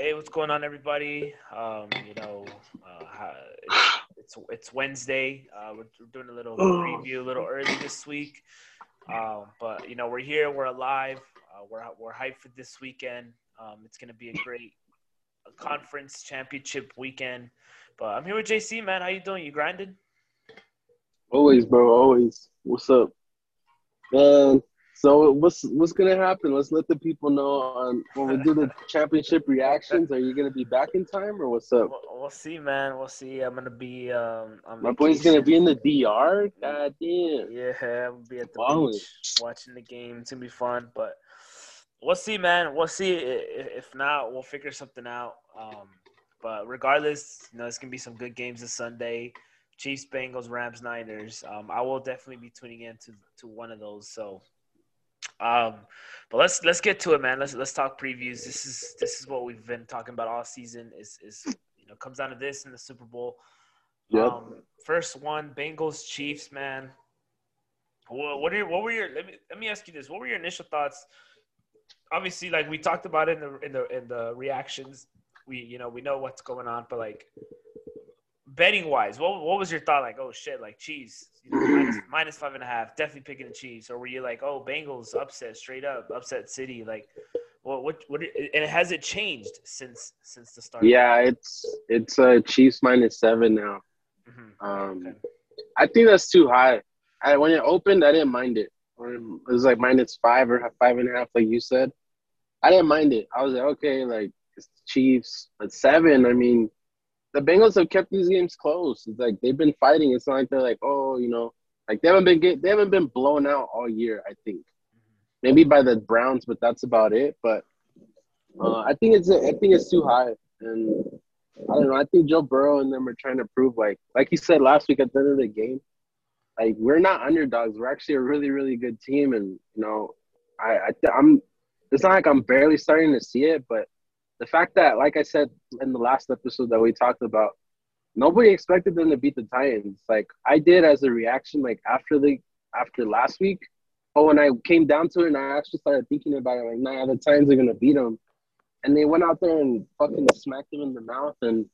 Hey, what's going on, everybody? Um, you know, uh, it's it's Wednesday. Uh, we're, we're, doing a little preview, a little early this week. Um, but you know, we're here, we're alive, uh, we're we're hyped for this weekend. Um, it's gonna be a great conference championship weekend. But I'm here with JC, man. How you doing? You grinding? Always, bro. Always. What's up, man? So what's what's gonna happen? Let's let the people know on when we do the championship reactions. Are you gonna be back in time or what's up? We'll, we'll see, man. We'll see. I'm gonna be. Um, My boy's gonna be in the DR. God damn. Yeah, I'm gonna be at the beach watching the game. It's gonna be fun, but we'll see, man. We'll see. If not, we'll figure something out. Um, but regardless, you know, it's gonna be some good games this Sunday. Chiefs, Bengals, Rams, Niners. Um, I will definitely be tuning in to, to one of those. So um, but let's let's get to it, man. Let's let's talk previews. This is this is what we've been talking about all season. Is is you know comes down to this in the Super Bowl. Yep. Um, first one, Bengals Chiefs, man. What, what are your, what were your let me let me ask you this? What were your initial thoughts? Obviously, like we talked about it in the in the in the reactions. We you know we know what's going on, but like betting wise, what what was your thought? Like, oh shit, like Chiefs, you know, minus, minus five and a half, definitely picking the Chiefs. Or were you like, oh, Bengals upset straight up, upset City? Like, what what what? And has it changed since since the start? Yeah, it's it's uh, Chiefs minus seven now. Mm-hmm. Um, okay. I think that's too high. I, when it opened, I didn't mind it. It was like minus five or five and a half, like you said. I didn't mind it. I was like, okay, like it's Chiefs at seven. I mean, the Bengals have kept these games close. It's like they've been fighting. It's not like they're like, oh, you know, like they haven't been get, they haven't been blown out all year. I think maybe by the Browns, but that's about it. But uh, I think it's I think it's too high, and I don't know. I think Joe Burrow and them are trying to prove like like you said last week at the end of the game, like we're not underdogs. We're actually a really really good team, and you know, I, I I'm. It's not like I'm barely starting to see it, but the fact that, like I said in the last episode that we talked about, nobody expected them to beat the Titans. Like I did as a reaction, like after the after last week. But when I came down to it and I actually started thinking about it, like, nah, the Titans are gonna beat them. And they went out there and fucking smacked them in the mouth. And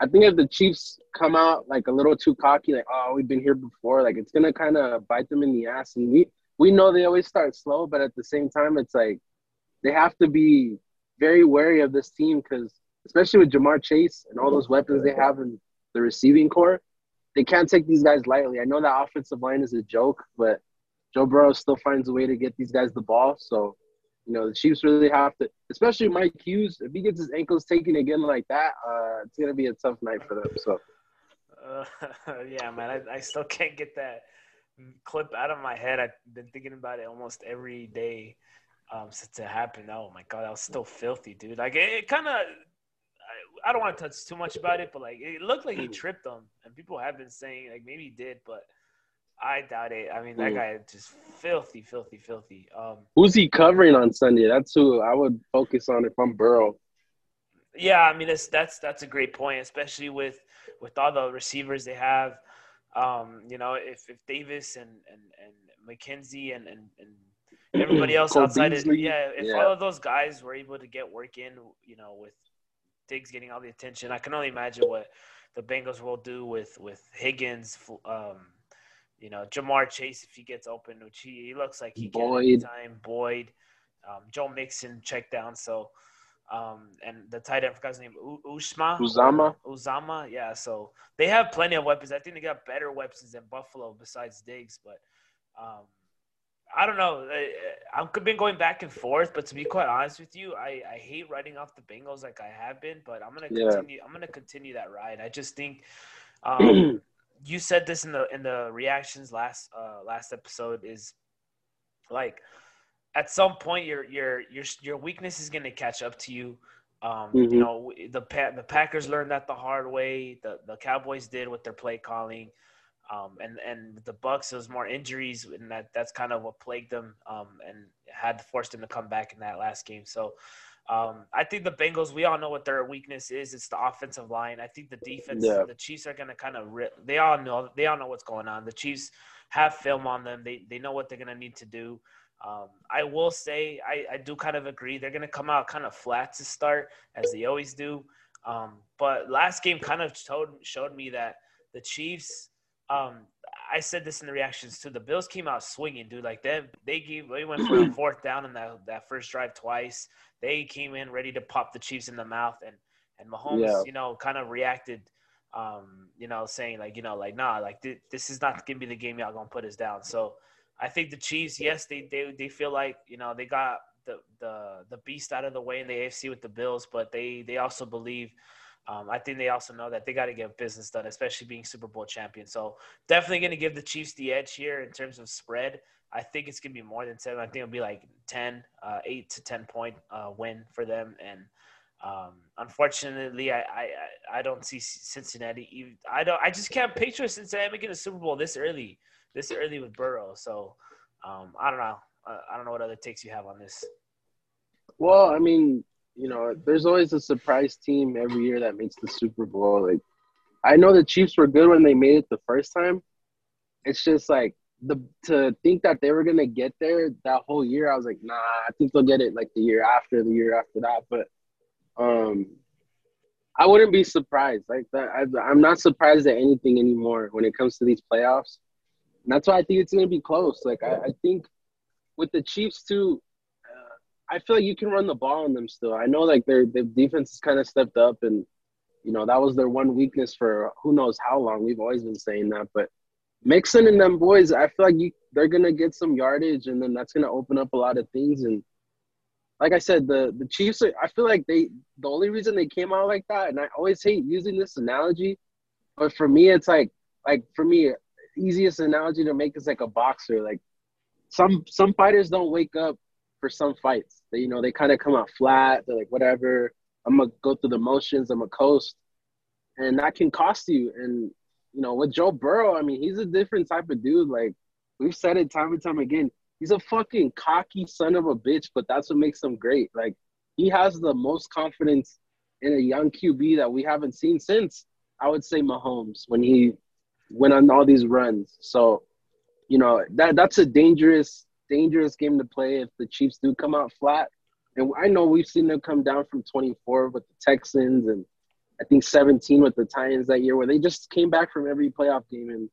I think if the Chiefs come out like a little too cocky, like, oh, we've been here before, like it's gonna kind of bite them in the ass. And we we know they always start slow, but at the same time, it's like they have to be very wary of this team because, especially with Ja'Marr Chase and all those weapons they have in the receiving core, they can't take these guys lightly. I know that offensive line is a joke, but Joe Burrow still finds a way to get these guys the ball. So, you know, the Chiefs really have to, especially Mike Hughes. If he gets his ankles taken again like that, uh, it's gonna be a tough night for them. So, uh, yeah, man, I, I still can't get that clip out of my head. I've been thinking about it almost every day um, since it happened. Oh my god, that was still filthy, dude. Like it, it kind of. I, I don't want to touch too much about it, but like it looked like he mm. tripped him, and people have been saying like maybe he did, but I doubt it. I mean, that mm. guy just filthy, filthy, filthy. Um, Who's he covering on Sunday? That's who I would focus on if I'm Burrow. Yeah, I mean that's that's that's a great point, especially with with all the receivers they have. Um, you know, if if Davis and and and McKenzie and and, and everybody else outside of yeah, if yeah. all of those guys were able to get work in, you know, with Diggs getting all the attention, I can only imagine what the Bengals will do with with Higgins, um, you know, Ja'Marr Chase if he gets open, which he, he looks like he Boyd. can time. Boyd, um, Joe Mixon check down, so. Um, and the tight end, I forgot his name, U- Ushma. Uzomah. Uzomah, yeah. So they have plenty of weapons. I think they got better weapons than Buffalo besides Diggs, but um, I don't know. I've been going back and forth, but to be quite honest with you, I, I hate writing off the Bengals like I have been, but I'm gonna continue. Yeah. I'm gonna continue that ride. I just think, um, you said this in the in the reactions last uh, last episode is like at some point your your your your weakness is gonna catch up to you. Um, mm-hmm. You know the the Packers learned that the hard way. The the Cowboys did with their play calling. Um, and and the Bucks, it was more injuries, and that that's kind of what plagued them, um, and had forced them to come back in that last game. So, um, I think the Bengals, we all know what their weakness is. It's the offensive line. I think the defense, yeah. the Chiefs are going to kind of. they all know. They all know what's going on. The Chiefs have film on them. They they know what they're going to need to do. Um, I will say I, I do kind of agree. They're going to come out kind of flat to start, as they always do. Um, but last game kind of showed showed me that the Chiefs. Um, I said this in the reactions to the Bills came out swinging, dude. Like they they gave they went for a fourth down in that that first drive twice. They came in ready to pop the Chiefs in the mouth, and and Mahomes, yeah. you know, kind of reacted, um, you know, saying like, you know, like nah, like th- this is not gonna be the game y'all gonna put us down. So I think the Chiefs, yes, they they they feel like you know they got the the the beast out of the way in the AFC with the Bills, but they they also believe. Um, I think they also know that they got to get business done, especially being Super Bowl champion. So definitely going to give the Chiefs the edge here in terms of spread. I think it's going to be more than seven. I think it'll be like 10, uh, eight to 10 point uh, win for them. And um, unfortunately, I, I, I don't see Cincinnati. I don't. I just can't picture Cincinnati making a Super Bowl this early this early with Burrow. So um, I don't know. I don't know what other takes you have on this. Well, I mean, you know, there's always a surprise team every year that makes the Super Bowl. Like, I know the Chiefs were good when they made it the first time. It's just like the to think that they were gonna get there that whole year. I was like, nah, I think they'll get it like the year after, the year after that. But um, I wouldn't be surprised. Like that, I, I'm not surprised at anything anymore when it comes to these playoffs. And that's why I think it's to be close. Like I, I, think with the Chiefs too, I feel like you can run the ball on them still. I know like their their defense has kind of stepped up, and you know that was their one weakness for who knows how long. We've always been saying that, but Mixon and them boys, I feel like you they're gonna get some yardage, and then that's gonna open up a lot of things. And like I said, the the Chiefs, I feel like they the only reason they came out like that, and I always hate using this analogy, but for me, it's like like for me, easiest analogy to make is like a boxer. Like some some fighters don't wake up for some fights. They, you know, they kind of come out flat. They're like, whatever. I'm gonna go through the motions. I'm a coast, and that can cost you. And you know, with Joe Burrow, I mean, he's a different type of dude. Like we've said it time and time again. He's a fucking cocky son of a bitch, but that's what makes him great. Like he has the most confidence in a young QB that we haven't seen since I would say Mahomes when he went on all these runs. So, you know, that that's a dangerous, dangerous game to play if the Chiefs do come out flat. And I know we've seen them come down from 24 with the Texans and I think 17 with the Titans that year, where they just came back from every playoff game. And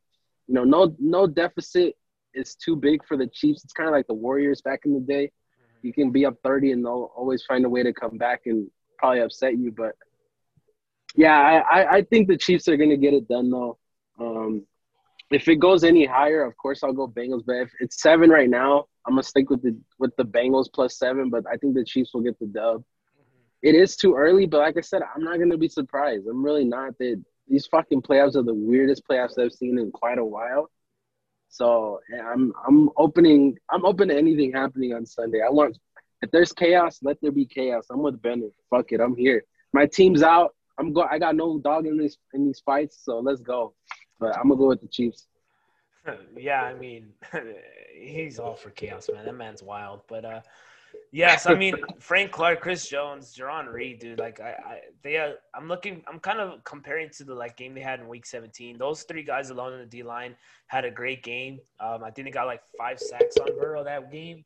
you know, no no deficit is too big for the Chiefs. It's kind of like the Warriors back in the day. You can be up 30 and they'll always find a way to come back and probably upset you. But yeah, I, I think the Chiefs are going to get it done though. Um, if it goes any higher, of course I'll go Bengals. But if it's seven right now, I'm gonna stick with the with the Bengals plus seven. But I think the Chiefs will get the dub. It is too early, but like I said, I'm not gonna be surprised. I'm really not. That these fucking playoffs are the weirdest playoffs I've seen in quite a while. So I'm I'm opening I'm open to anything happening on Sunday. I want if there's chaos, let there be chaos. I'm with Bennett. Fuck it, I'm here. My team's out. I'm go. I got no dog in this in these fights, so let's go. But I'm gonna go with the Chiefs. yeah, I mean, he's all for chaos, man. That man's wild. But uh, yes, I mean Frank Clark, Chris Jones, Jarran Reed, dude. Like I, I they, uh, I'm looking. I'm kind of comparing to the like game they had in Week 17. Those three guys alone in the D line had a great game. Um, I think they got like five sacks on Burrow that game.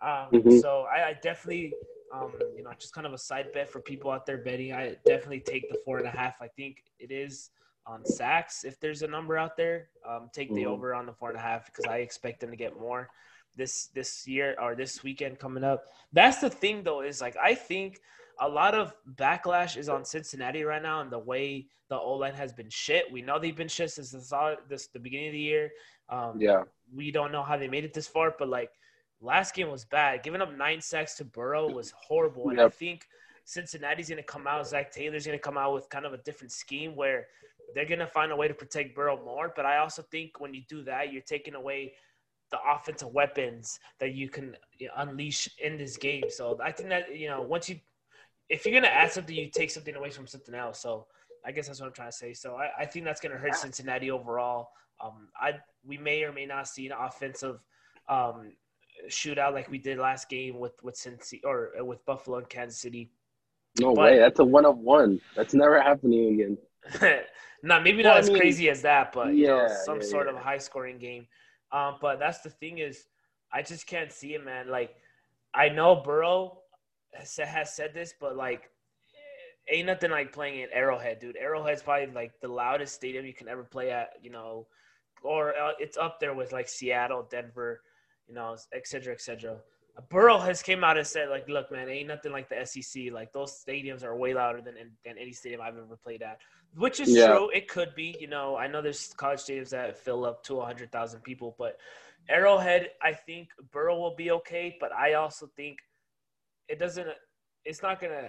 Um, mm-hmm. So I, I definitely. Um, you know, just kind of a side bet for people out there betting. I definitely take the four and a half. I think it is on sacks if there's a number out there. Um, take the mm-hmm. over on the four and a half because I expect them to get more this this year or this weekend coming up. That's the thing though is like I think a lot of backlash is on Cincinnati right now and the way the O line has been shit. We know they've been shit since the this the beginning of the year. Um, yeah, we don't know how they made it this far, but like last game was bad. Giving up nine sacks to Burrow was horrible, and yep. I think Cincinnati's going to come out. Zac Taylor's going to come out with kind of a different scheme where they're going to find a way to protect Burrow more. But I also think when you do that, you're taking away the offensive weapons that you can unleash in this game. So I think that, you know, once you, if you're going to add something, you take something away from something else. So I guess that's what I'm trying to say. So I, I think that's going to hurt Cincinnati overall. Um, I we may or may not see an offensive um, shootout like we did last game with with Cincy or with Buffalo and Kansas City. No but, way. That's a one of one. That's never happening again. not maybe not well, as I mean, crazy as that, but yeah, you know, some yeah, sort yeah. of high scoring game. Um, but that's the thing is, I just can't see it, man. Like, I know Burrow has, has said this, but like, ain't nothing like playing at Arrowhead, dude. Arrowhead's probably like the loudest stadium you can ever play at, you know, or uh, it's up there with like Seattle, Denver, you know, et cetera, et cetera. Burrow has came out and said like, look, man, ain't nothing like the SEC. Like those stadiums are way louder than than any stadium I've ever played at, which is yeah. true. It could be, you know. I know there's college stadiums that fill up to hundred thousand people, but Arrowhead, I think Burrow will be okay. But I also think it doesn't. It's not gonna.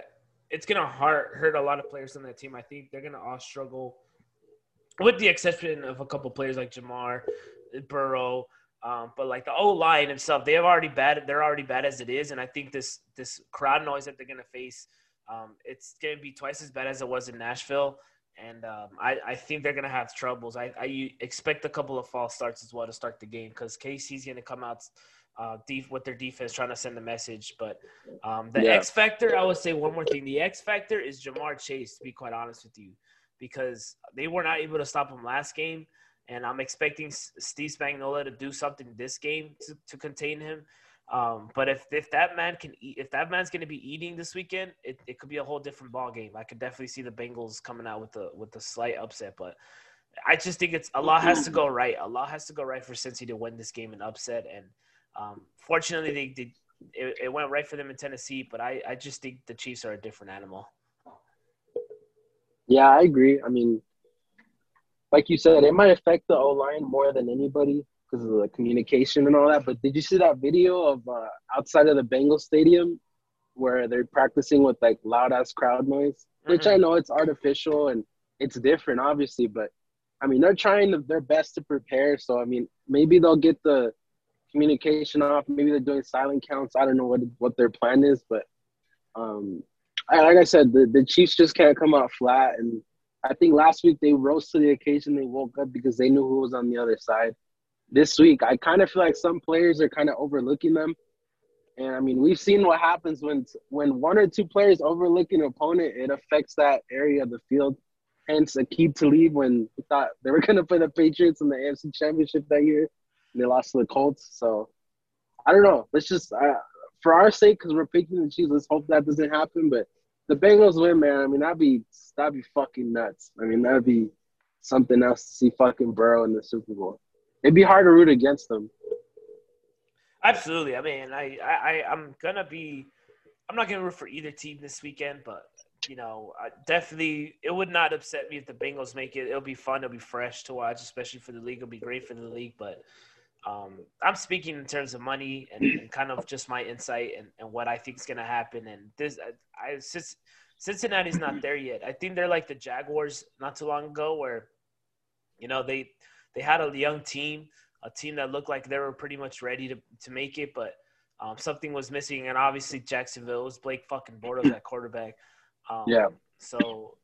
It's gonna hurt hurt a lot of players on that team. I think they're gonna all struggle, with the exception of a couple players like Ja'Marr, Burrow. Um, but like the O line stuff, they have already bad. They're already bad as it is, and I think this this crowd noise that they're gonna face, um, it's gonna be twice as bad as it was in Nashville. And um, I, I think they're gonna have troubles. I, I expect a couple of false starts as well to start the game because KC's gonna come out uh, deep with their defense trying to send a message. But um, the yeah. X factor, I would say one more thing. The X factor is Ja'Marr Chase. To be quite honest with you, because they were not able to stop him last game and I'm expecting Steve Spagnuolo to do something this game to, to contain him. Um, but if, if that man can eat, if that man's going to be eating this weekend, it, it could be a whole different ball game. I could definitely see the Bengals coming out with the with the slight upset, but I just think it's a lot has to go right. A lot has to go right for Cincy to win this game and upset. And um, fortunately, they did. It, it, went right for them in Tennessee, but I, I just think the Chiefs are a different animal. Yeah, I agree. I mean, like you said, it might affect the O line more than anybody because of the communication and all that. But did you see that video of uh, outside of the Bengals stadium where they're practicing with like loud ass crowd noise? Mm-hmm. Which I know it's artificial and it's different, obviously, but I mean they're trying their best to prepare. So I mean maybe they'll get the communication off. Maybe they're doing silent counts. I don't know what what their plan is, but um, like I said, the, the Chiefs just can't come out flat and I think last week they rose to the occasion. They woke up because they knew who was on the other side. This week, I kind of feel like some players are kind of overlooking them. And I mean, we've seen what happens when when one or two players overlook an opponent. It affects that area of the field. Hence, Aqib Talib when we thought they were going to play the Patriots in the AFC Championship that year, and they lost to the Colts. So I don't know. Let's just uh, for our sake, because we're picking the Chiefs. Let's hope that doesn't happen. But the Bengals win, man. I mean, that'd be that'd be fucking nuts. I mean, that'd be something else to see fucking Burrow in the Super Bowl. It'd be hard to root against them. Absolutely. I mean, I, I, I'm gonna be. I'm not gonna root for either team this weekend, but you know, I definitely, it would not upset me if the Bengals make it. It'll be fun. It'll be fresh to watch, especially for the league. It'll be great for the league. But um, I'm speaking in terms of money and, and kind of just my insight and, and what I think is to happen. And this, I, I since Cincinnati's not there yet. I think they're like the Jaguars not too long ago, where you know they they had a young team, a team that looked like they were pretty much ready to to make it, but um, something was missing. And obviously Jacksonville was Blake fucking Bortles at quarterback. Um, yeah. So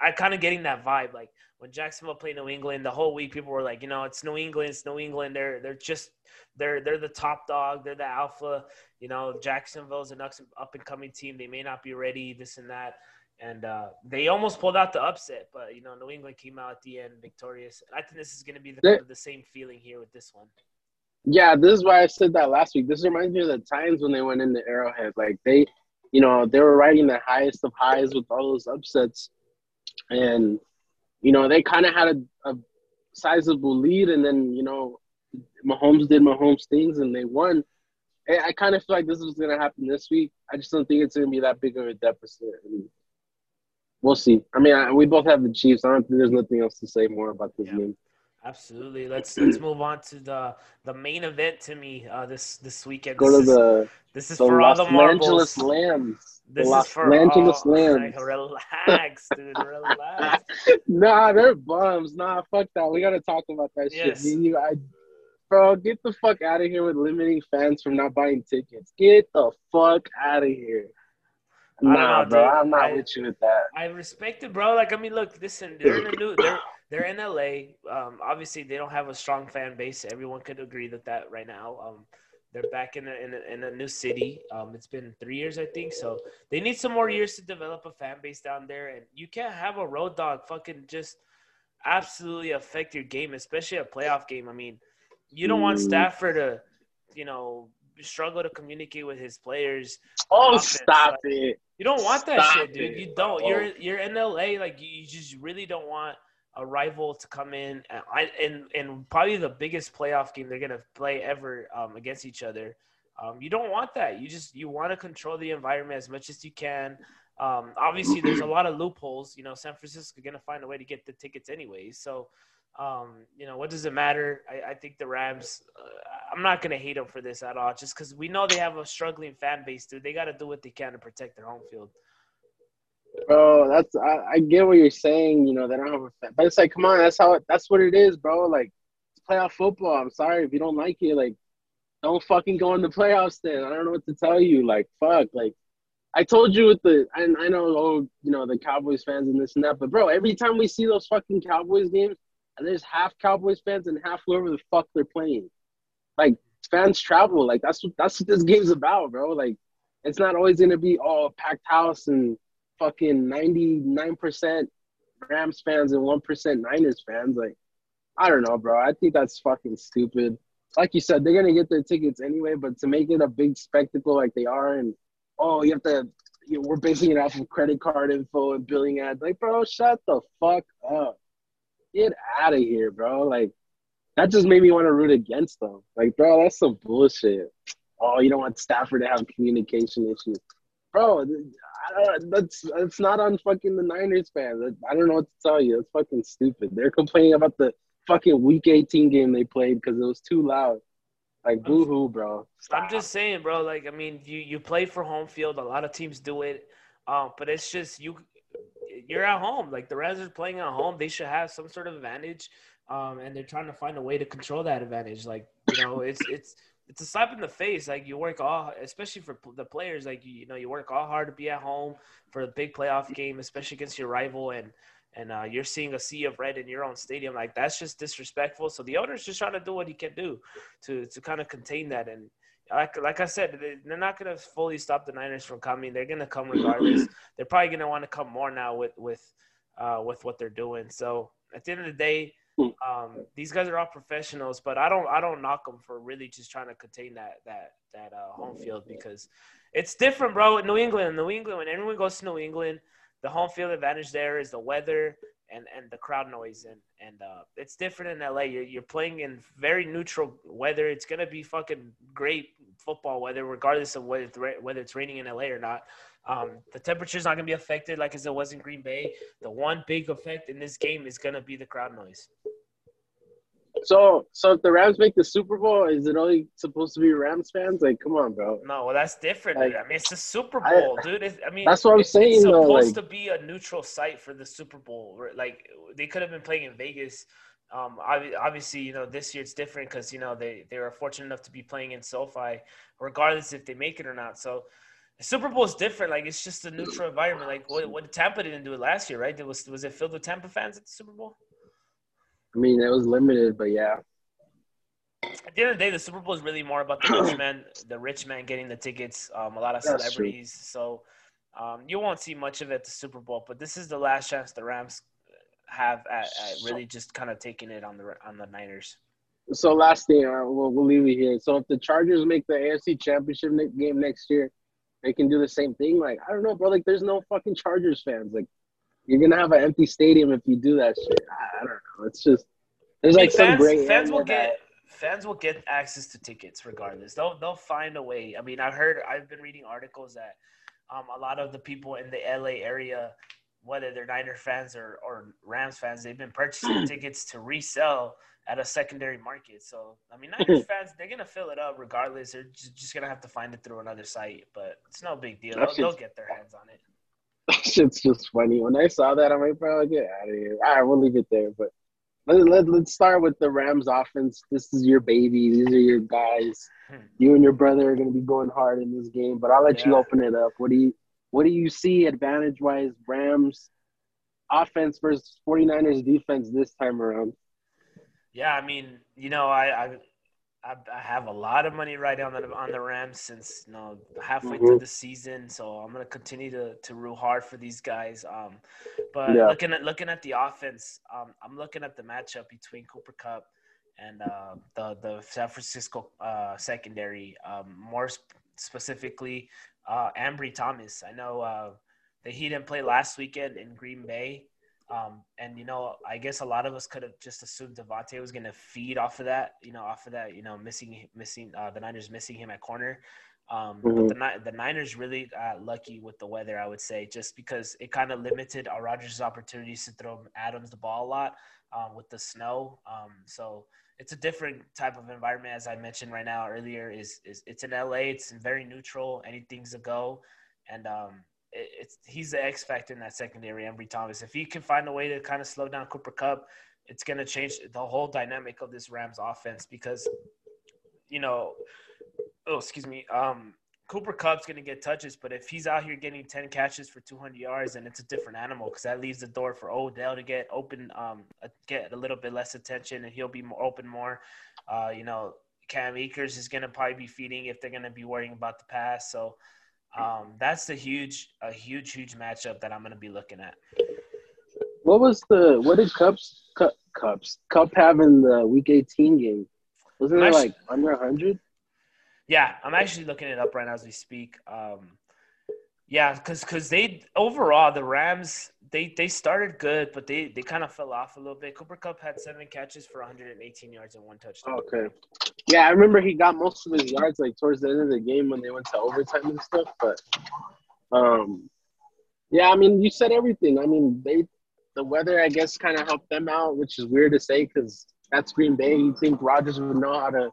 I kind of getting that vibe. Like when Jacksonville played New England, the whole week people were like, you know, it's New England, it's New England. They're they're just they're they're the top dog. They're the alpha. You know, Jacksonville's an up and coming team. They may not be ready, this and that. And uh, they almost pulled out the upset, but you know, New England came out at the end victorious. I think this is going to be the, the same feeling here with this one. Yeah, this is why I said that last week. This reminds me of the times when they went into Arrowhead. Like they, you know, they were riding the highest of highs with all those upsets and you know they kind of had a, a sizable lead, and then you know Mahomes did Mahomes things, and they won. I, I kind of feel like this is going to happen this week. I just don't think it's going to be that big of a deficit. We'll see. I mean, I, we both have the Chiefs. I don't think there's nothing else to say more about this yeah. game. Absolutely. Let's let's move on to the the main event to me uh, this this weekend. Go this to the this is the for Los all the marbles. Angeles Lambs. This Los is for Angeles all, Lambs. Like, relax, dude. Relax. nah, they're bums. Nah, fuck that. We gotta talk about that yes. shit. you, I, bro, get the fuck out of here with limiting fans from not buying tickets. Get the fuck out of here. Nah, know, bro, dude. I'm not I, with you with that. I respect it, bro. Like, I mean, look, listen, they're in new, they're they're in LA. Um, obviously, they don't have a strong fan base. Everyone could agree that that right now. Um, they're back in a, in a, in a new city. Um, it's been three years, I think. So they need some more years to develop a fan base down there. And you can't have a road dog fucking just absolutely affect your game, especially a playoff game. I mean, you don't want mm. Stafford to you know struggle to communicate with his players. Oh, stop like, it! You don't want that stop shit, dude. It. You don't. Oh. You're you're in LA. Like you just really don't want a rival to come in and and, and probably the biggest playoff game they're gonna play ever um, against each other. Um, you don't want that. You just you want to control the environment as much as you can. Um, obviously, there's a lot of loopholes. You know, San Francisco gonna find a way to get the tickets anyways. So, um, you know, what does it matter? I, I think the Rams. Uh, I'm not gonna hate them for this at all, just because we know they have a struggling fan base, dude. They got to do what they can to protect their home field. Bro, that's I, I, get what you're saying. You know, they don't have a fan, but it's like, come on, that's how that's what it is, bro. Like, playoff football. I'm sorry if you don't like it. Like, don't fucking go in the playoffs. Then I don't know what to tell you. Like, fuck. Like, I told you with the, I, I know, oh, you know, the Cowboys fans and this and that, but bro, every time we see those fucking Cowboys games, and there's half Cowboys fans and half whoever the fuck they're playing. Like, fans travel. Like, that's what that's what this game's about, bro. Like, it's not always gonna be all packed house and fucking 99% Rams fans and 1% Niners fans. Like, I don't know, bro. I think that's fucking stupid. Like you said, they're to get their tickets anyway, but to make it a big spectacle like they are, and oh, you have to, you know, we're basing it off of credit card info and billing ads. Like, bro, shut the fuck up. Get out of here, bro. Like, that just made me want to root against them. Like, bro, that's some bullshit. Oh, you don't want Stafford to have communication issues bro, that's that's not on fucking the Niners fans. I don't know what to tell you. That's fucking stupid. They're complaining about the fucking Week 18 game they played because it was too loud. Like boo hoo, bro. Stop. I'm just saying, bro. Like I mean, you you play for home field. A lot of teams do it, um, but it's just you. You're at home. Like the Reds are playing at home. They should have some sort of advantage, um, and they're trying to find a way to control that advantage. Like you know, it's it's it's a slap in the face. Like you work all, especially for the players. Like you, you know, you work all hard to be at home for a big playoff game, especially against your rival, and and uh, you're seeing a sea of red in your own stadium. Like that's just disrespectful. So the owner's just trying to do what he can do to to kind of contain that. And like like I said, they're not going to fully stop the Niners from coming. They're going to come regardless. they're probably going to want to come more now with with uh, with what they're doing. So at the end of the day Hmm. Um, these guys are all professionals, but I don't I don't knock them for really just trying to contain that that that uh, home field because it's different, bro. In New England, New England, when everyone goes to New England, the home field advantage there is the weather and and the crowd noise and and uh, it's different in LA. You're you're playing in very neutral weather. It's gonna be fucking great football weather, regardless of whether it's, whether it's raining in LA or not. Um, the temperature is not going to be affected like as it was in Green Bay. The one big effect in this game is going to be the crowd noise. So, so if the Rams make the Super Bowl, is it only supposed to be Rams fans? Like, come on, bro. No, well, that's different. Like, I mean, it's the Super Bowl, I, dude. It's, I mean, that's what I'm saying. It's supposed though, like, to be a neutral site for the Super Bowl. Like, they could have been playing in Vegas. Um, obviously, you know, this year it's different because you know they they were fortunate enough to be playing in SoFi, regardless if they make it or not. So the Super Bowl is different. Like it's just a neutral environment. Like what, what Tampa didn't do it last year, right? It was was it filled with Tampa fans at the Super Bowl? I mean, it was limited, but yeah. At the end of the day, the Super Bowl is really more about the rich man, the rich man getting the tickets. Um, a lot of celebrities, so um, you won't see much of it at the Super Bowl. But this is the last chance the Rams have at, at really just kind of taking it on the on the Niners. So last thing, we'll, we'll leave it here. So if the Chargers make the AFC Championship game next year, they can do the same thing. Like I don't know, bro. Like there's no fucking Chargers fans. Like you're gonna have an empty stadium if you do that shit. I don't know. It's just there's like fans, some great fans will get fans will get access to tickets regardless. They'll they'll find a way. I mean, I've heard I've been reading articles that um, a lot of the people in the LA area, whether they're Niner fans or, or Rams fans, they've been purchasing tickets to resell at a secondary market. So I mean, Niners fans they're gonna fill it up regardless. They're just, just, gonna have to find it through another site, but it's no big deal. They'll, they'll, get their hands on it. That shit's just funny. When I saw that, I'm like, bro, get out of here. All right, we'll leave it there. But let, let, let's start with the Rams offense. This is your baby. These are your guys. Hmm. You and your brother are gonna be going hard in this game. But I'll let yeah. you open it up. What do you what do you see advantage wise Rams offense versus 49ers defense this time around? Yeah, I mean, you know, I, I I, have a lot of money right on the on the Rams since you know halfway mm-hmm. through the season, so I'm gonna continue to to root hard for these guys. Um, but yeah. looking at looking at the offense, um, I'm looking at the matchup between Cooper Kupp and uh, the the San Francisco uh, secondary, um, more sp- specifically, uh, Ambry Thomas. I know uh, that he didn't play last weekend in Green Bay, um, and you know, I guess a lot of us could have just assumed Davante was going to feed off of that. You know, off of that, you know, missing missing uh, the Niners missing him at corner. Um, mm-hmm. But the, the Niners really got lucky with the weather, I would say, just because it kind of limited our Rodgers' opportunities to throw Adams the ball a lot um, with the snow. Um, so it's a different type of environment, as I mentioned right now earlier. Is is it's in LA? It's very neutral. Anything's a go, and um, it, it's he's the X factor in that secondary. Ambry Thomas. If he can find a way to kind of slow down Cooper Kupp, it's going to change the whole dynamic of this Rams offense because, you know oh, excuse me. Um, Cooper Kupp's going to get touches, but if he's out here getting 10 catches for 200 yards, then it's a different animal because that leaves the door for Odell to get open, um, get a little bit less attention, and he'll be more open more. Uh, you know, Cam Akers is going to probably be feeding if they're going to be worrying about the pass. So um, that's the huge, a huge, huge matchup that I'm going to be looking at. What was the what did Kupp's Kupp, Kupp's Kupp have in the Week 18 game? Wasn't it like under 100? Yeah, I'm actually looking it up right now as we speak. Um, yeah, because because they overall the Rams they they started good, but they they kind of fell off a little bit. Cooper Kupp had seven catches for 118 yards and one touchdown. Okay. Yeah, I remember he got most of his yards like towards the end of the game when they went to overtime and stuff. But um, yeah, I mean, you said everything. I mean, they the weather I guess kind of helped them out, which is weird to say because that's Green Bay. You think Rodgers would know how to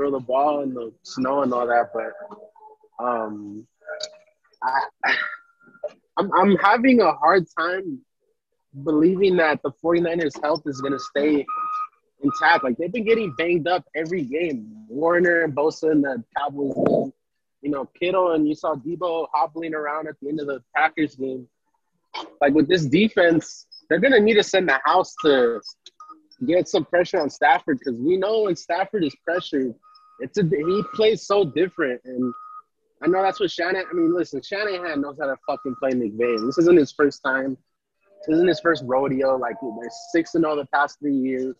throw the ball in the snow and all that, but um, I, I'm, I'm having a hard time believing that the 49ers' health is going to stay intact. Like, they've been getting banged up every game. Warner and Bosa in the Cowboys game. You know, Kittle and you saw Deebo hobbling around at the end of the Packers game. Like, with this defense, they're going to need to send the house to get some pressure on Stafford because we know when Stafford is pressured – it's a he plays so different, and I know that's what Shanahan. I mean, listen, Shanahan knows how to fucking play McVay. This isn't his first time. This isn't his first rodeo. Like they're six and all the past three years,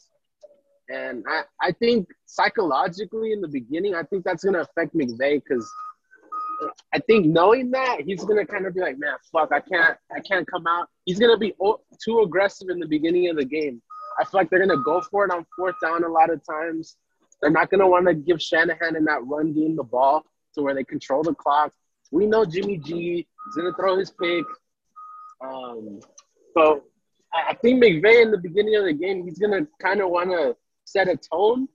and I I think psychologically in the beginning, I think that's gonna affect McVay because. I think knowing that he's gonna kind of be like, man, fuck, I can't, I can't come out. He's gonna be too aggressive in the beginning of the game. I feel like they're gonna go for it on fourth down a lot of times. They're not going to want to give Shanahan and that run game the ball to where they control the clock. We know Jimmy G is going to throw his pick. Um, so I think McVay in the beginning of the game, he's going to kind of want to set a tone.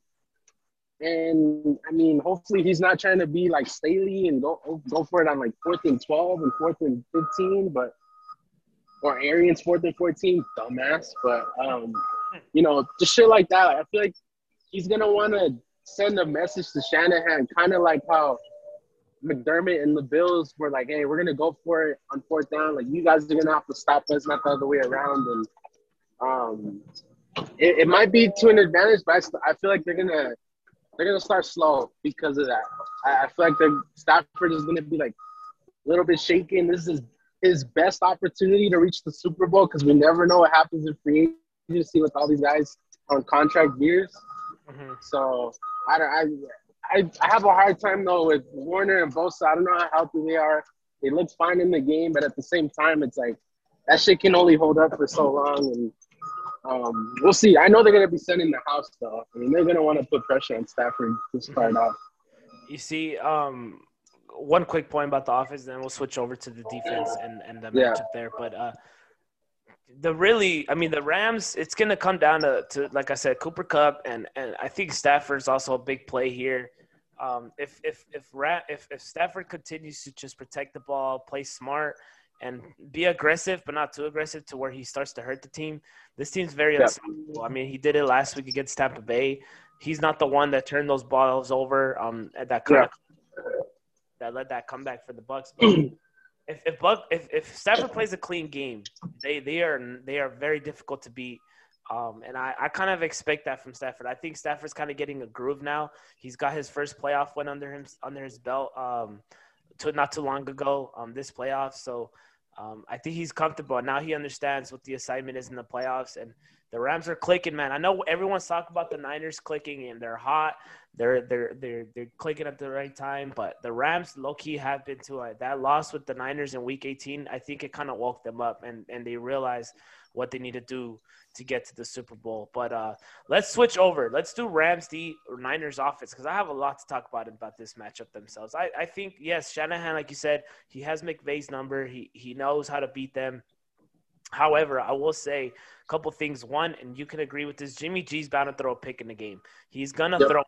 And I mean, hopefully he's not trying to be like Staley and go go for it on like fourth and twelve and fourth and fifteen, but or Arians fourth and fourteen, dumbass. But um, you know, just shit like that. I feel like he's gonna want to send a message to Shanahan, kind of like how McDermott and the Bills were like, "Hey, we're gonna go for it on fourth down. Like you guys are gonna have to stop us, not the other way around." And um, it, it might be to an advantage, but I, I, feel like they're gonna they're gonna start slow because of that. I, I feel like the Stafford is gonna be like a little bit shaken. This is his best opportunity to reach the Super Bowl because we never know what happens in free agency with all these guys on contract years. Mm-hmm. So I don't. I, I I have a hard time though with Warner and Bosa. I don't know how healthy they are. They look fine in the game, but at the same time, it's like that shit can only hold up for so long. And um, we'll see. I know they're gonna be sending the house though. I mean, they're gonna want to put pressure on Stafford to start mm-hmm. off. You see, um, one quick point about the offense, then we'll switch over to the defense and and the yeah. matchup there. But uh, the really, I mean, the Rams. It's going to come down to, to, like I said, Cooper Kupp, and and I think Stafford's also a big play here. Um, if if if if if Stafford continues to just protect the ball, play smart, and be aggressive, but not too aggressive to where he starts to hurt the team. This team's very yeah. unstoppable. I mean, he did it last week against Tampa Bay. He's not the one that turned those balls over. Um, at that kind yeah. of, that led that comeback for the Bucks. But if if Buck if, if Stafford plays a clean game, they they are they are very difficult to beat. Um, and I, I kind of expect that from Stafford. I think Stafford's kind of getting a groove now. He's got his first playoff win under him under his belt um, to not too long ago um, this playoff. So um, I think he's comfortable now. He understands what the assignment is in the playoffs, and the Rams are clicking, man. I know everyone's talking about the Niners clicking and they're hot. They're they're they're they're clicking at the right time, but the Rams low key have been to it. That loss with the Niners in Week 18, I think it kind of woke them up and and they realized what they need to do to get to the Super Bowl. But uh, let's switch over. Let's do Rams or Niners offense because I have a lot to talk about about this matchup themselves. I, I think yes, Shanahan, like you said, he has McVay's number. He he knows how to beat them. However, I will say a couple things. One, and you can agree with this: Jimmy G's bound to throw a pick in the game. He's gonna yep. throw,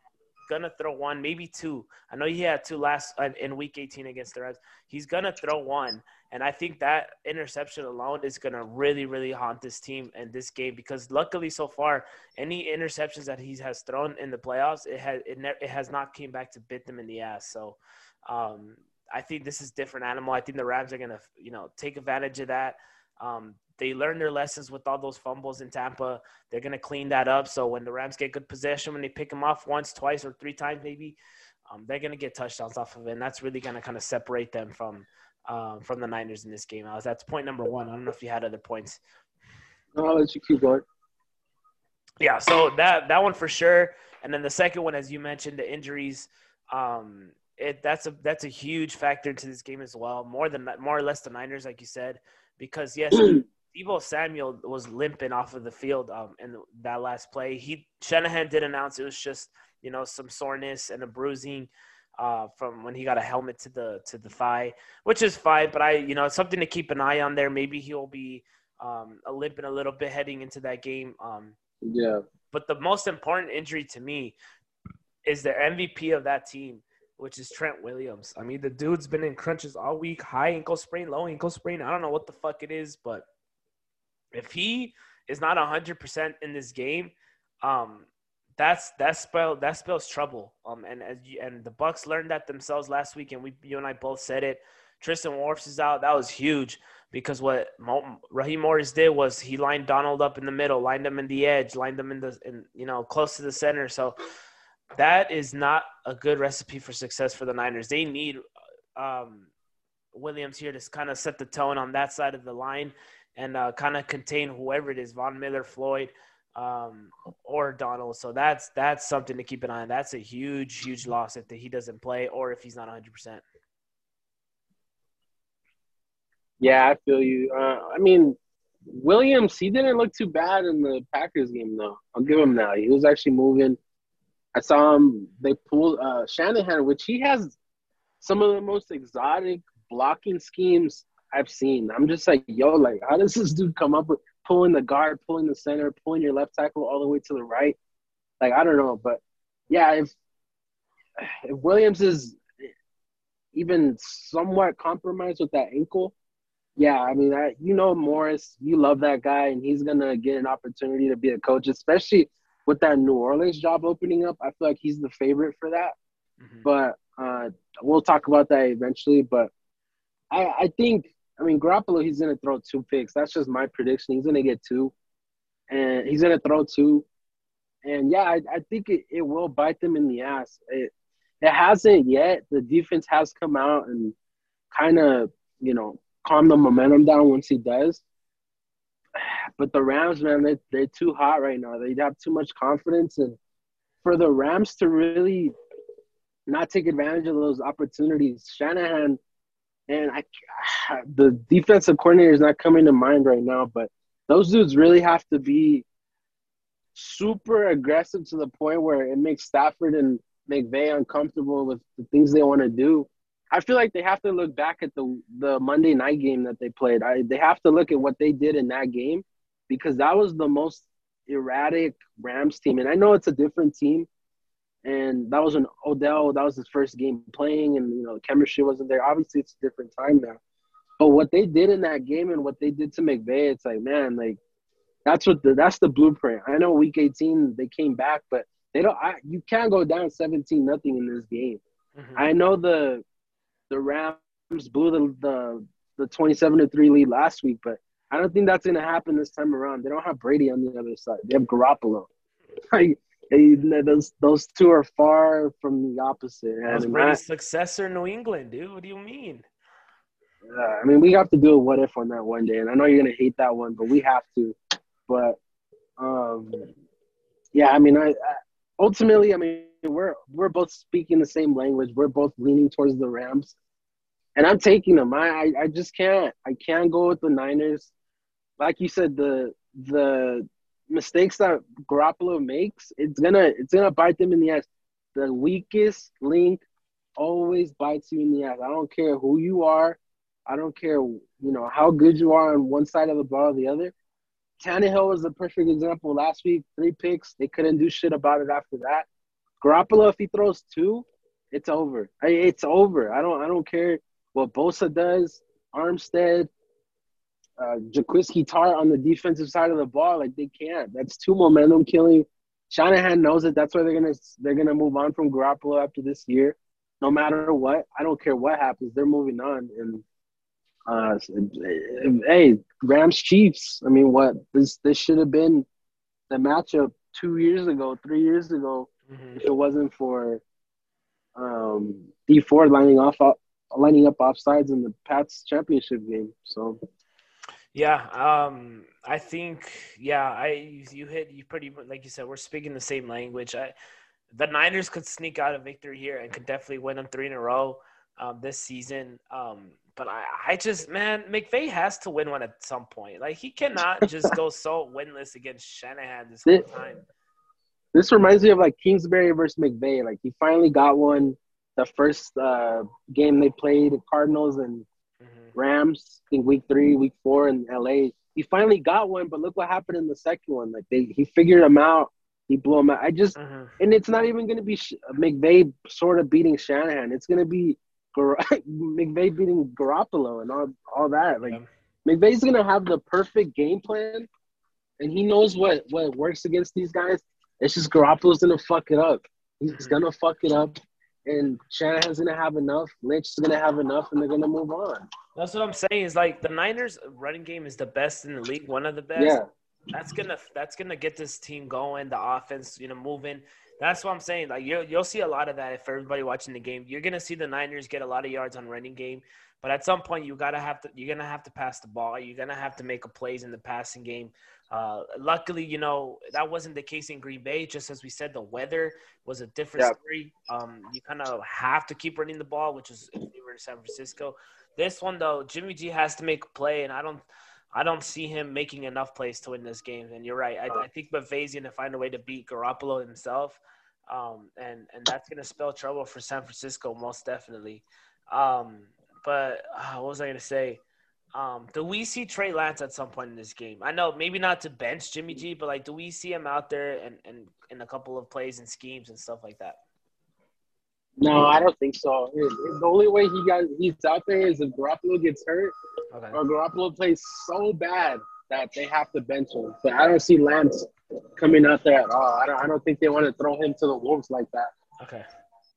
gonna throw one, maybe two. I know he had two last uh, in Week 18 against the Reds. He's gonna throw one, and I think that interception alone is gonna really, really haunt this team and this game because luckily so far, any interceptions that he has thrown in the playoffs, it has it, ne- it has not came back to bit them in the ass. So. Um, I think this is different animal. I think the Rams are gonna, you know, take advantage of that. Um, they learned their lessons with all those fumbles in Tampa. They're going to clean that up. So when the Rams get good possession, when they pick them off once, twice, or three times, maybe, um, they're going to get touchdowns off of it. And that's really going to kind of separate them from um, from the Niners in this game. Alex. That's point number one. I don't know if you had other points. No, I'll let you keep going. Yeah, so that that one for sure. And then the second one, as you mentioned, the injuries. Um, it that's a that's a huge factor to this game as well. More than more or less the Niners, like you said, because yes, Deebo Samuel was limping off of the field um, in that last play. He Shanahan did announce it was just you know some soreness and a bruising uh, from when he got a helmet to the to the thigh, which is fine. But I you know it's something to keep an eye on there. Maybe he'll be um, a limping a little bit heading into that game. Um, yeah. But the most important injury to me is the MVP of that team, which is Trent Williams. I mean, the dude's been in crunches all week, high ankle sprain, low ankle sprain. I don't know what the fuck it is, but if he is not 100% in this game, um, that's that spell that spells trouble. Um, and as you, and the Bucks learned that themselves last week, and we you and I both said it. Tristan Wirfs is out. That was huge because what Raheem Morris did was he lined Donald up in the middle, lined him in the edge, lined them in the in, you know close to the center. So that is not a good recipe for success for the Niners. They need um, Williams here to kind of set the tone on that side of the line and uh, kind of contain whoever it is, Von Miller, Floyd, um, or Donald. So that's that's something to keep an eye on. That's a huge, huge loss if the, he doesn't play or if he's not 100. percent Yeah, I feel you. Uh, I mean, Williams, he didn't look too bad in the Packers game, though. I'll give him that. He was actually moving. I saw him. They pulled uh, Shanahan, which he has some of the most exotic blocking schemes I've seen. I'm just like, yo, like, how does this dude come up with pulling the guard, pulling the center, pulling your left tackle all the way to the right? Like, I don't know, but yeah, if if Williams is even somewhat compromised with that ankle, yeah, I mean, I, you know Morris, you love that guy, and he's gonna get an opportunity to be a coach, especially with that New Orleans job opening up. I feel like he's the favorite for that. Mm-hmm. But uh, we'll talk about that eventually. But I, I think I mean, Garoppolo, he's going to throw two picks. That's just my prediction. He's going to get two, and he's going to throw two. And yeah, I, I think it, it will bite them in the ass. It, it hasn't yet. The defense has come out and kind of, you know, calm the momentum down once he does. But the Rams, man, they, they're too hot right now. They have too much confidence. And for the Rams to really not take advantage of those opportunities, Shanahan – and I, the defensive coordinator is not coming to mind right now, but those dudes really have to be super aggressive to the point where it makes Stafford and McVay uncomfortable with the things they want to do. I feel like they have to look back at the the Monday night game that they played. I, they have to look at what they did in that game because that was the most erratic Rams team. And I know it's a different team, and that was an Odell. That was his first game playing, and you know the chemistry wasn't there. Obviously, it's a different time now. But what they did in that game and what they did to McVay, it's like, man, like that's what the that's the blueprint. I know Week 18 they came back, but they don't. I, you can't go down 17 nothing in this game. Mm-hmm. I know the the Rams blew the the the 27 to three lead last week, but I don't think that's gonna happen this time around. They don't have Brady on the other side. They have Garoppolo. Like those those two are far from the opposite. That's Brady's successor, New England, dude. What do you mean? Yeah, I mean, we have to do a what if on that one day, and I know you're gonna hate that one, but we have to. But Um, yeah, I mean, I, I ultimately, I mean, we're we're both speaking the same language. We're both leaning towards the Rams, and I'm taking them. I, I, I just can't. I can't go with the Niners. Like you said, the the mistakes that Garoppolo makes, it's gonna it's gonna bite them in the ass. The weakest link always bites you in the ass. I don't care who you are. I don't care, you know, how good you are on one side of the ball or the other. Tannehill was the perfect example last week. Three picks. They couldn't do shit about it after that. Garoppolo, if he throws two, it's over. It's over. I don't. I don't care what Bosa does. Armstead, uh, Jaquiski Tartt on the defensive side of the ball, like they can't. That's too momentum killing. Shanahan knows it. That's why they're gonna they're gonna move on from Garoppolo after this year. No matter what, I don't care what happens. They're moving on. And uh, hey, Rams Chiefs. I mean, what this this should have been the matchup two years ago, three years ago, mm-hmm. if it wasn't for um, Dee Ford lining off lining up offsides in the Pats championship game. So yeah, um, I think yeah, I you hit you pretty like you said we're speaking the same language. I the Niners could sneak out a victory here and could definitely win them three in a row um, this season. Um, but I, I just man, McVay has to win one at some point. Like he cannot just go so winless against Shanahan this whole time. This reminds me of like Kingsbury versus McVay. Like he finally got one the first uh, game they played, Cardinals and Rams, I think week three, week four in LA. He finally got one, but look what happened in the second one. Like they, he figured him out. He blew him out. I just, uh-huh. and it's not even going to be McVay sort of beating Shanahan. It's going to be Gar- McVay beating Garoppolo and all, all that. Like yeah. McVay's going to have the perfect game plan, and he knows what what works against these guys. It's just Garoppolo's to fuck it up. He's mm-hmm. to fuck it up and Shanahan's gonna have enough. Lynch is gonna have enough, and they're gonna move on. That's what I'm saying. Is like the Niners' running game is the best in the league, one of the best. Yeah. That's gonna that's gonna get this team going. The offense, you know, moving. That's what I'm saying. Like you'll you'll see a lot of that if everybody watching the game. You're gonna see the Niners get a lot of yards on running game, but at some point you gotta have to you're gonna have to pass the ball. You're gonna have to make a plays in the passing game. Uh, luckily, you know that wasn't the case in Green Bay. Just as we said, the weather was a different yeah. story. Um, you kind of have to keep running the ball, which is if you were in San Francisco. This one though, Jimmy G has to make a play, and I don't, I don't see him making enough plays to win this game. And you're right. I, I think McVay's gonna find a way to beat Garoppolo himself, um, and and that's gonna spell trouble for San Francisco most definitely. Um, but uh, what was I gonna say? Um, do we see Trey Lance at some point in this game? I know maybe not to bench Jimmy G, but like, do we see him out there and and in a couple of plays and schemes and stuff like that? No, I don't think so. The only way he got he's out there is if Garoppolo gets hurt okay. or Garoppolo plays so bad that they have to bench him. But I don't see Lance coming out there at all. I don't. I don't think they want to throw him to the wolves like that. Okay,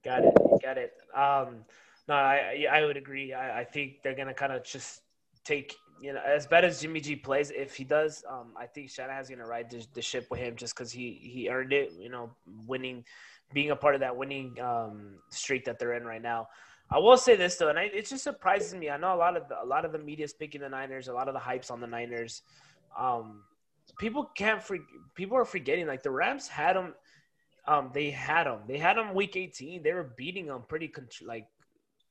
got it. Got it. Um, no, I I would agree. I, I think they're gonna kind of just take you know as bad as Jimmy G plays, if he does, um, I think Shanahan's gonna ride the, the ship with him just because he he earned it. You know, winning, being a part of that winning um, streak that they're in right now. I will say this though, and I, it just surprises me. I know a lot of the, a lot of the media is picking the Niners, a lot of the hypes on the Niners. Um, people can't for, people are forgetting like the Rams had them. Um, they had them. They had them week 18. They were beating them pretty con- like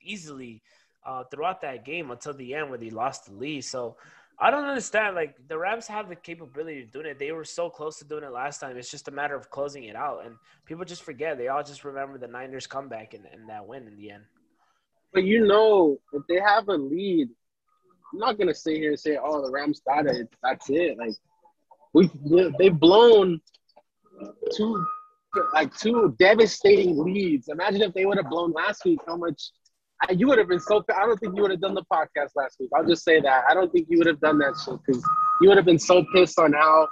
easily uh, throughout that game until the end where they lost the lead. So I don't understand. Like the Rams have the capability of doing it. They were so close to doing it last time. It's just a matter of closing it out. And people just forget. They all just remember the Niners comeback and, and that win in the end. But you know, if they have a lead, I'm not gonna sit here and say, "Oh, the Rams got it. That's it." Like we, they've blown two, like two devastating leads. Imagine if they would have blown last week. How much you would have been so. I don't think you would have done the podcast last week. I'll just say that. I don't think you would have done that shit because you would have been so pissed on how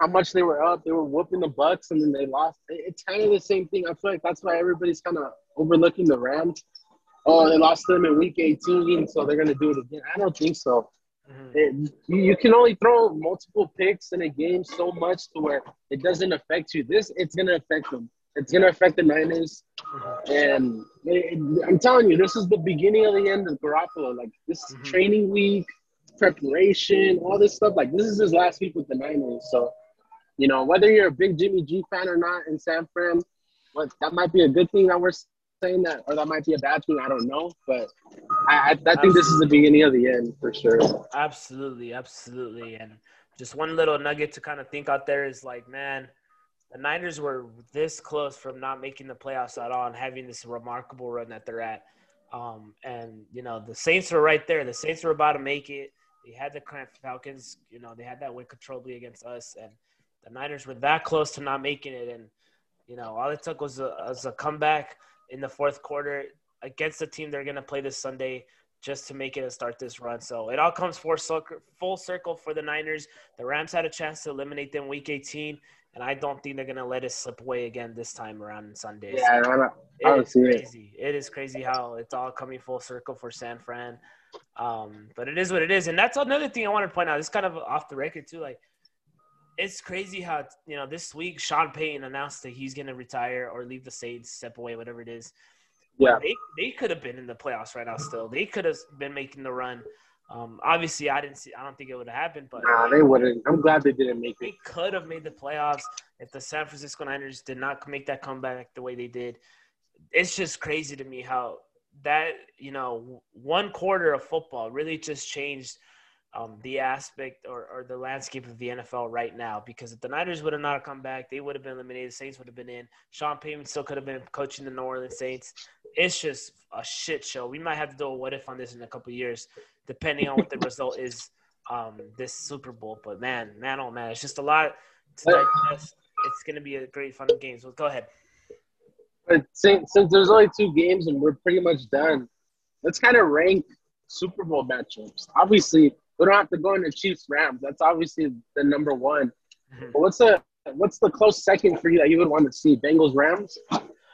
how much they were up. They were whooping the Bucks and then they lost. It's kind of the same thing. I feel like that's why everybody's kind of overlooking the Rams. Oh, they lost them in Week 18, so they're gonna do it again. I don't think so. Mm-hmm. It, you can only throw multiple picks in a game so much to where it doesn't affect you. This it's gonna affect them. It's going to affect the Niners. And it, I'm telling you, this is the beginning of the end of Garoppolo. Like, this mm-hmm. training week, preparation, all this stuff. Like, this is his last week with the Niners. So you know, whether you're a big Jimmy G fan or not in San Fran, what that might be a good thing that we're saying that, or that might be a bad thing. I don't know, but I, I, I think this is the beginning of the end for sure. Absolutely, absolutely, and just one little nugget to kind of think out there is like, man, the Niners were this close from not making the playoffs at all and having this remarkable run that they're at. Um, and you know the Saints were right there. The Saints were about to make it. They had the Falcons. You know they had that win controllably against us, and the Niners were that close to not making it. And you know all it took was a, was a comeback in the fourth quarter against the team they're going to play this Sunday just to make it and start this run. So it all comes full circle for the Niners. The Rams had a chance to eliminate them week 18, and I don't think they're going to let it slip away again this time around on Sunday. Yeah, so I don't, I don't see crazy. It. it is crazy how it's all coming full circle for San Fran. Um, but it is what it is. And that's another thing I want to point out. It's kind of off the record, too. Like, it's crazy how, you know, this week Sean Payton announced that he's going to retire or leave the Saints, step away, whatever it is. Yeah, they, they could have been in the playoffs right now. Still, they could have been making the run. Um, obviously, I didn't see. I don't think it would have happened, but nah, they wouldn't. I'm glad they didn't make it. They could have made the playoffs if the San Francisco Niners did not make that comeback the way they did. It's just crazy to me how that you know one quarter of football really just changed um, the aspect or, or the landscape of the NFL right now. Because if the Niners would have not come back, they would have been eliminated. The Saints would have been in. Sean Payton still could have been coaching the New Orleans Saints. It's just a shit show. We might have to do a what if on this in a couple years, depending on what the result is um, this Super Bowl. But man, man, oh man, it's just a lot. It's going to be a great fun game. So go ahead. But since, since there's only two games and we're pretty much done, let's kind of rank Super Bowl matchups. Obviously, we don't have to go into Chiefs Rams. That's obviously the number one. Mm-hmm. But what's the what's the close second for you that you would want to see? Bengals Rams?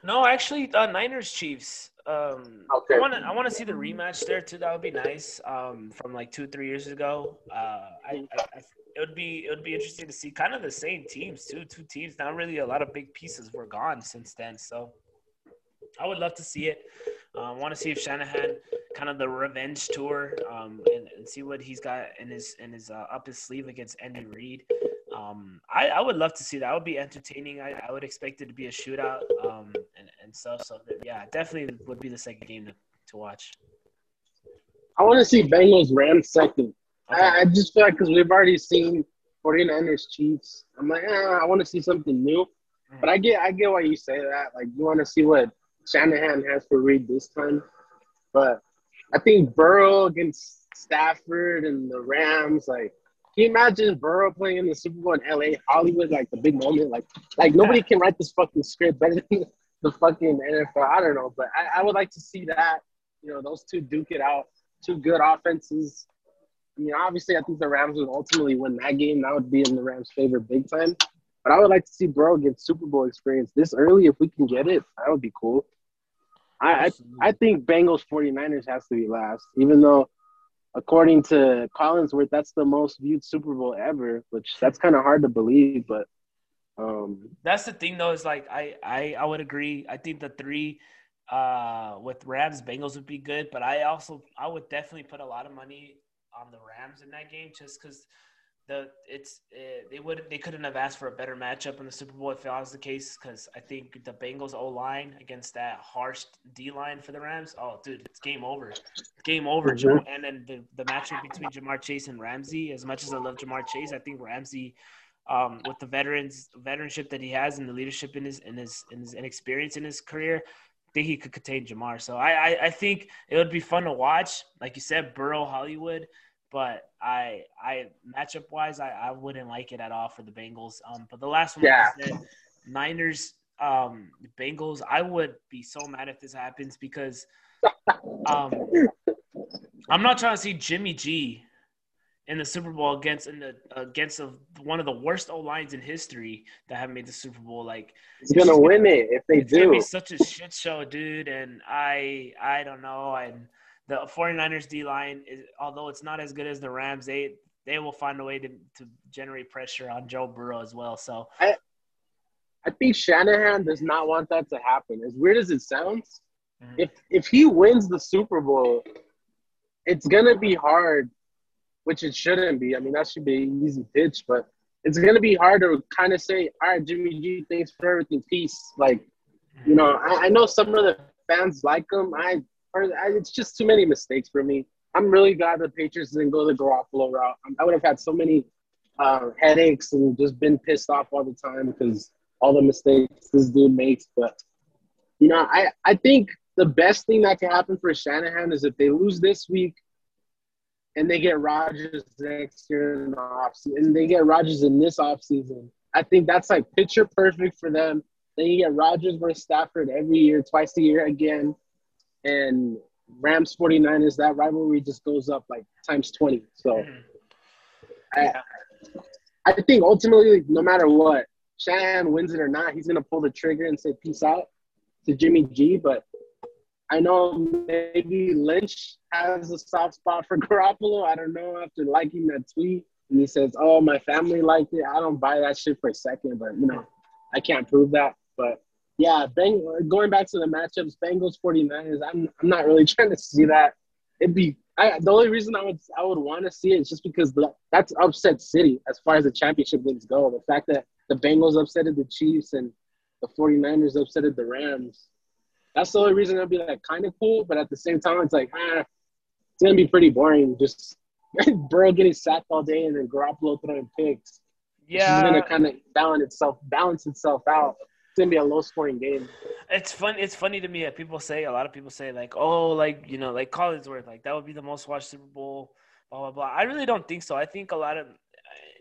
No, actually, uh, Niners Chiefs. Um, okay. I want to I want to see the rematch there too. That would be nice. Um, from like two three years ago. Uh, I, I, I, it would be it would be interesting to see kind of the same teams too. Two teams. Not really a lot of big pieces were gone since then. So I would love to see it. Uh, I want to see if Shanahan kind of the revenge tour um, and, and, see what he's got in his in his uh, up his sleeve against Andy Reid. Um, I, I would love to see that. That would be entertaining. I, I would expect it to be a shootout um, and, and stuff. So yeah, definitely would be the second game to, to watch. I want to see Bengals Rams second. Okay. I, I, just feel like because we've already seen 49ers Chiefs. I'm like, eh, I want to see something new. Mm-hmm. But I get I get why you say that. Like you want to see what Shanahan has for Reid this time. But I think Burrow against Stafford and the Rams, like, can you imagine Burrow playing in the Super Bowl in LA, Hollywood, like the big moment? Like, like nobody can write this fucking script better than the fucking NFL. I don't know, but I, I would like to see that. You know, those two duke it out. Two good offenses. I mean, obviously, I think the Rams would ultimately win that game. That would be in the Rams' favor big time. But I would like to see Burrow get Super Bowl experience this early if we can get it. That would be cool. I, I, I think Bengals 49ers has to be last, even though according to Collinsworth, that's the most viewed Super Bowl ever, which that's kind of hard to believe, but um, that's the thing though, is like I, I I would agree. I think the three uh with Rams Bengals would be good, but I also I would definitely put a lot of money on the Rams in that game just because the it's uh, they would they couldn't have asked for a better matchup in the Super Bowl if that was the case because I think the Bengals O line against that harsh D line for the Rams, oh dude, it's game over, game over. Mm-hmm. And then the, the matchup between Ja'Marr Chase and Ramsey, as much as I love Ja'Marr Chase, I think Ramsey, um, with the veterans veteranship that he has and the leadership in his in his in his experience in his career. I think he could contain Ja'Marr. So I, I I think it would be fun to watch. Like you said, Burrow Hollywood but I I matchup wise I, I wouldn't like it at all for the Bengals. Um, but the last one, yeah. Said, Niners, um, Bengals. I would be so mad if this happens because um, I'm not trying to see Jimmy G in the Super Bowl against in the against of one of the worst O lines in history that have made the Super Bowl. Like he's gonna win it if they it's do. Gonna be such a shit show, dude. And I I don't know. And the 49ers D line is although it's not as good as the Rams, they they will find a way to, to generate pressure on Joe Burrow as well. So I I think Shanahan does not want that to happen. As weird as it sounds, mm-hmm. if if he wins the Super Bowl, it's gonna be hard, which it shouldn't be. I mean, that should be an easy pitch, but it's gonna be hard to kind of say, all right, Jimmy G, thanks for everything, peace. Like, you know, I, I know some of the fans like him. I, or it's just too many mistakes for me. I'm really glad the Patriots didn't go the Garoppolo route. I would have had so many uh, headaches and just been pissed off all the time because all the mistakes this dude makes. But you know, I I think the best thing that can happen for Shanahan is if they lose this week and they get Rodgers next year in the offseason, and they get Rodgers in this offseason. I think that's like picture perfect for them. Then you get Rodgers versus Stafford every year, twice a year again. And Rams 49ers, that rivalry just goes up like times 20. So mm-hmm. I, I think ultimately, no matter what, Shanahan wins it or not, he's going to pull the trigger and say peace out to Jimmy G. But I know maybe Lynch has a soft spot for Garoppolo. I don't know after liking that tweet. And he says, Oh, my family liked it. I don't buy that shit for a second, but you know, I can't prove that. But yeah, Bang, going back to the matchups, Bengals 49ers, I'm, I'm not really trying to see that. It'd be I, the only reason I would I would want to see it is just because that's upset city as far as the championship games go. The fact that the Bengals upsetted the Chiefs and the 49ers upsetted the Rams that's the only reason it'll be like kind of cool. But at the same time, it's like, ah, it's gonna be pretty boring. Just Burrow getting sacked all day and then Garoppolo throwing picks. Yeah, it's gonna kind of balance itself balance itself out. It's gonna be a low scoring game. It's fun. It's funny to me that people say a lot of people say like, oh, like you know, like Collinsworth, like that would be the most watched Super Bowl. Blah blah blah. I really don't think so. I think a lot of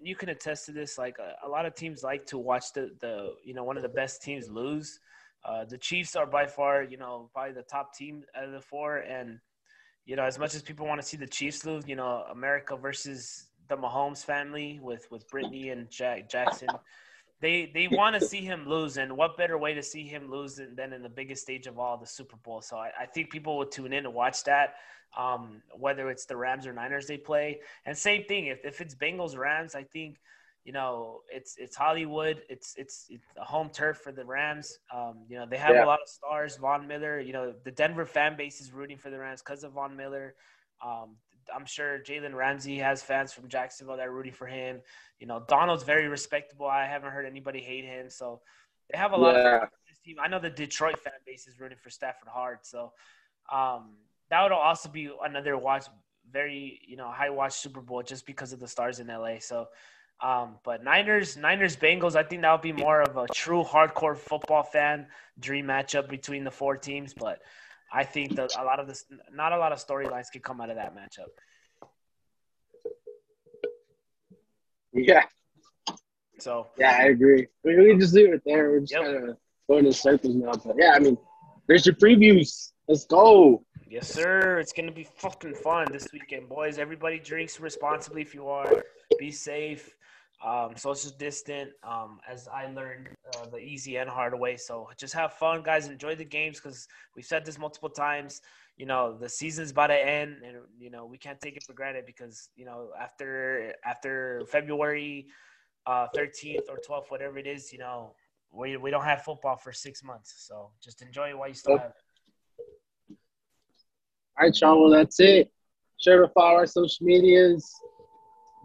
you can attest to this. Like a, a lot of teams like to watch the the you know one of the best teams lose. Uh, the Chiefs are by far, you know, probably the top team out of the four. And, you know, as much as people want to see the Chiefs lose, you know, America versus the Mahomes family with, with Brittany and Jack Jackson, they they want to see him lose. And what better way to see him lose than, than in the biggest stage of all, the Super Bowl? So I, I think people will tune in to watch that, um, whether it's the Rams or Niners they play. And same thing, if, if it's Bengals Rams, I think – you know, it's it's Hollywood. It's it's, it's a home turf for the Rams. Um, you know, they have yeah. a lot of stars. Von Miller. You know, the Denver fan base is rooting for the Rams because of Von Miller. Um, I'm sure Jalen Ramsey has fans from Jacksonville that are rooting for him. You know, Donald's very respectable. I haven't heard anybody hate him. So they have a lot yeah. of this team. I know the Detroit fan base is rooting for Stafford hard. So um, that would also be another watch, very you know high watch Super Bowl just because of the stars in LA. So um, but Niners, Niners, Bengals, I think that would be more of a true hardcore football fan dream matchup between the four teams. But I think that a lot of this, not a lot of storylines could come out of that matchup. Yeah. So. Yeah, I agree. We, we just leave it there. We're just yep. kind of going in circles now. But yeah, I mean, there's your previews. Let's go. Yes, sir. It's gonna be fucking fun this weekend, boys. Everybody drinks responsibly if you are. Be safe um, social distant, um, as I learned uh, the easy and hard way. So just have fun, guys. Enjoy the games because we've said this multiple times. You know, the season's about to end, and you know we can't take it for granted because you know after after February uh, 13th or 12th, whatever it is, you know we we don't have football for six months. So just enjoy it while you still have it. All right, y'all. Well, that's it. Share to follow our social medias.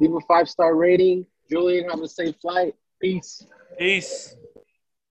Leave a five star rating Julian, have a safe flight. Peace. Peace.